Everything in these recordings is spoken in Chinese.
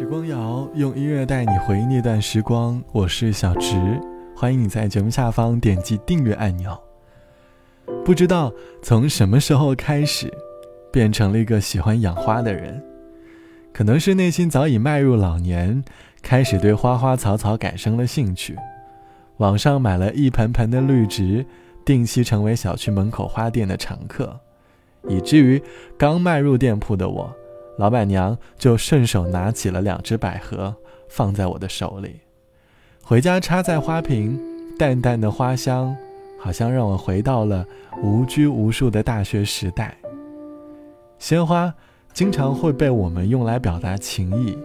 时光谣用音乐带你回忆那段时光，我是小植，欢迎你在节目下方点击订阅按钮。不知道从什么时候开始，变成了一个喜欢养花的人，可能是内心早已迈入老年，开始对花花草草感生了兴趣。网上买了一盆盆的绿植，定期成为小区门口花店的常客，以至于刚迈入店铺的我。老板娘就顺手拿起了两只百合，放在我的手里，回家插在花瓶，淡淡的花香，好像让我回到了无拘无束的大学时代。鲜花经常会被我们用来表达情谊，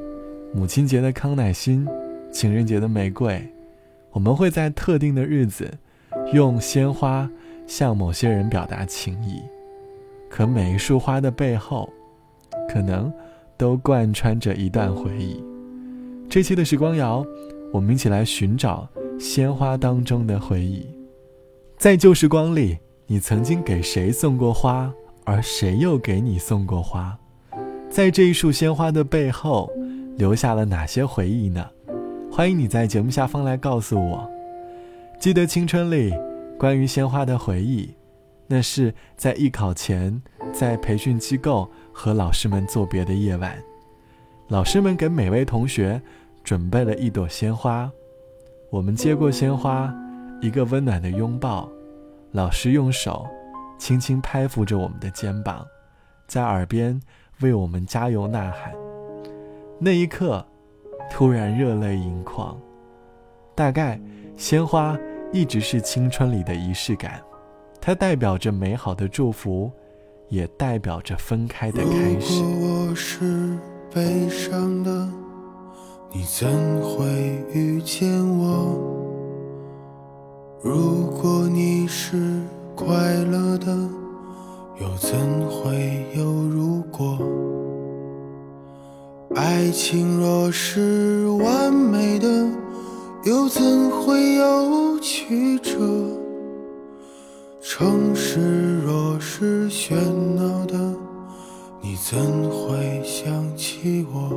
母亲节的康乃馨，情人节的玫瑰，我们会在特定的日子，用鲜花向某些人表达情谊。可每一束花的背后，可能都贯穿着一段回忆。这期的时光谣，我们一起来寻找鲜花当中的回忆。在旧时光里，你曾经给谁送过花，而谁又给你送过花？在这一束鲜花的背后，留下了哪些回忆呢？欢迎你在节目下方来告诉我。记得青春里关于鲜花的回忆，那是在艺考前，在培训机构。和老师们作别的夜晚，老师们给每位同学准备了一朵鲜花，我们接过鲜花，一个温暖的拥抱，老师用手轻轻拍抚着我们的肩膀，在耳边为我们加油呐喊。那一刻，突然热泪盈眶。大概，鲜花一直是青春里的仪式感，它代表着美好的祝福。也代表着分开的开始。如果我是悲伤的，你怎会遇见我？如果你是快乐的，又怎会有如果？爱情若是完美的，又怎会有曲折？城市若是喧闹的，你怎会想起我？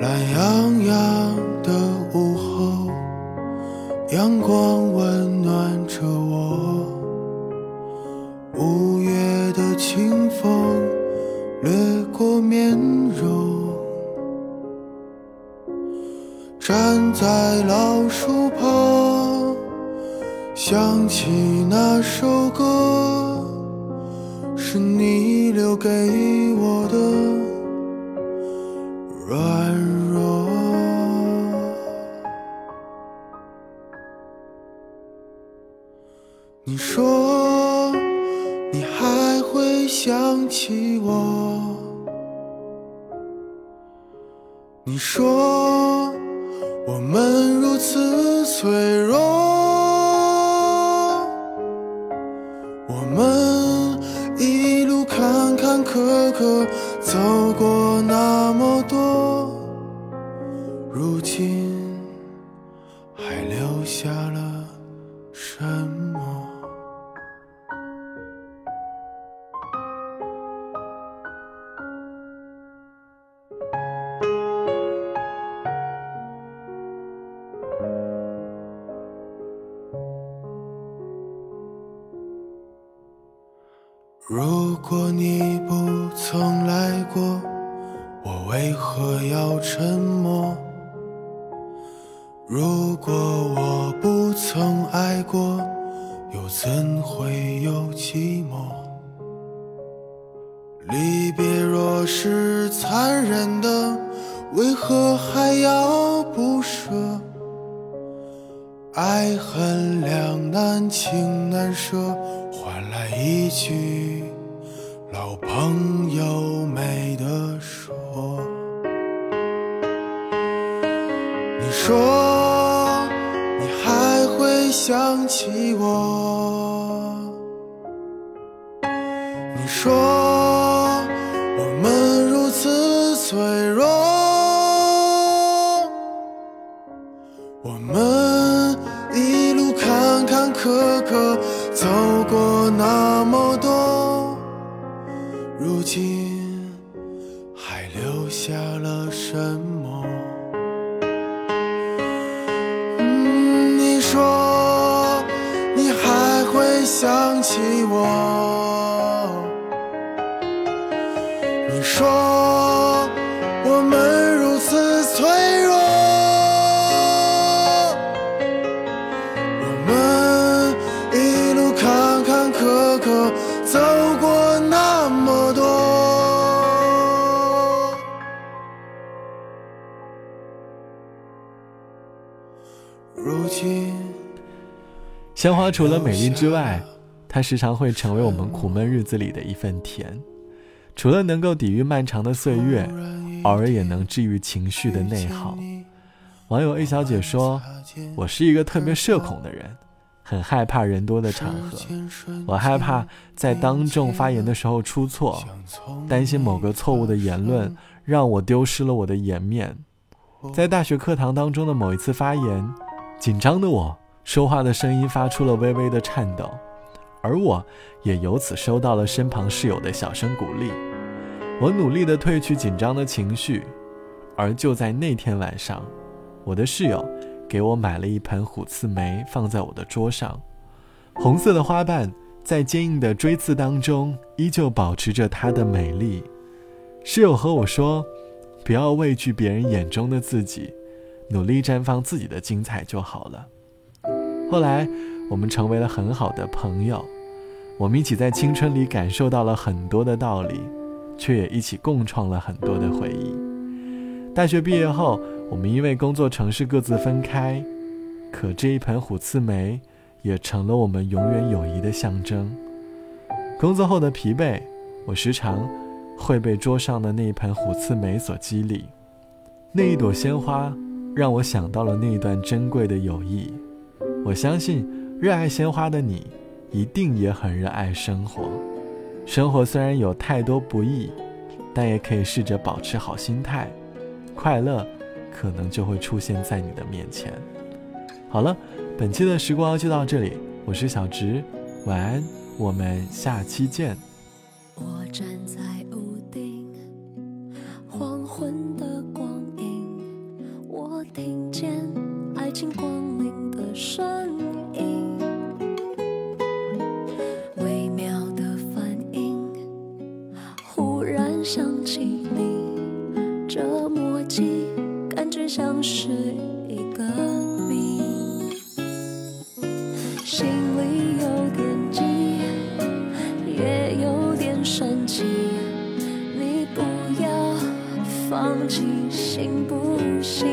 懒洋洋的午后，阳光温暖着我。五月的清风掠过面容，站在老树旁。想起那首歌，是你留给我的软弱。你说你还会想起我，你说我们如此脆弱。何要沉默？如果我不曾爱过，又怎会有寂寞？离别若是残忍的，为何还要不舍？爱恨两难，情难舍。换来一句老朋友没得说。说你还会想起我？你说我们如此脆弱，起我？你说我们如此脆弱，我们一路坎坎坷坷走过那么多。如今，鲜花除了美丽之外，它时常会成为我们苦闷日子里的一份甜。除了能够抵御漫长的岁月，偶尔也能治愈情绪的内耗。网友 A 小姐说：“我是一个特别社恐的人，很害怕人多的场合。我害怕在当众发言的时候出错，担心某个错误的言论让我丢失了我的颜面。在大学课堂当中的某一次发言，紧张的我说话的声音发出了微微的颤抖。”而我也由此收到了身旁室友的小声鼓励，我努力地褪去紧张的情绪，而就在那天晚上，我的室友给我买了一盆虎刺梅放在我的桌上，红色的花瓣在坚硬的锥刺当中依旧保持着它的美丽。室友和我说：“不要畏惧别人眼中的自己，努力绽放自己的精彩就好了。”后来。我们成为了很好的朋友，我们一起在青春里感受到了很多的道理，却也一起共创了很多的回忆。大学毕业后，我们因为工作城市各自分开，可这一盆虎刺梅也成了我们永远友谊的象征。工作后的疲惫，我时常会被桌上的那一盆虎刺梅所激励。那一朵鲜花让我想到了那一段珍贵的友谊。我相信。热爱鲜花的你，一定也很热爱生活。生活虽然有太多不易，但也可以试着保持好心态，快乐可能就会出现在你的面前。好了，本期的时光就到这里，我是小植，晚安，我们下期见。想起你，这默契感觉像是一个谜，心里有点急，也有点生气。你不要放弃，行不行？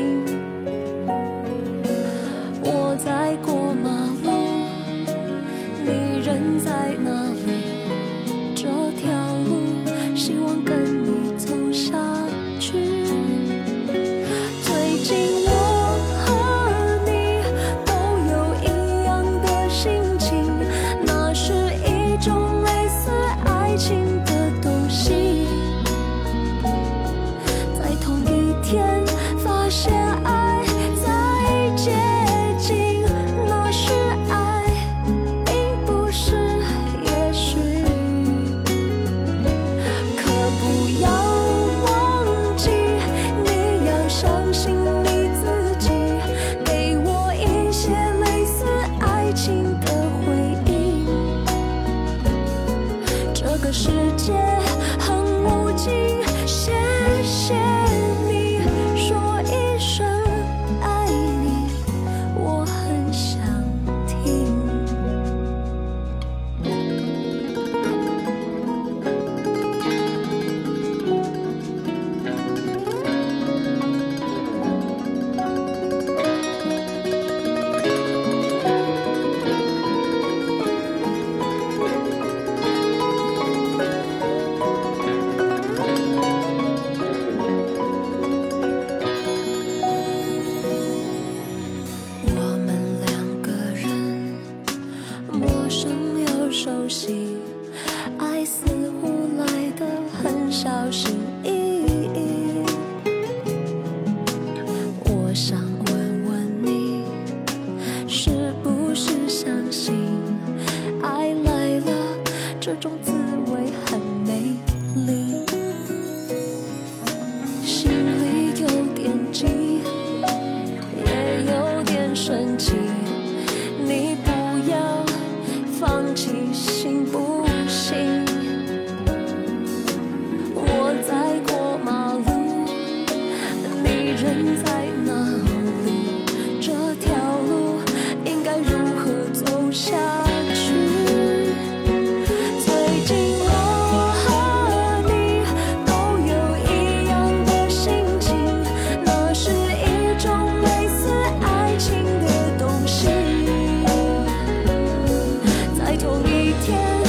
这种滋味很美丽心里有点急也有点生气你不要放弃行不行我在过马路你人在哪 again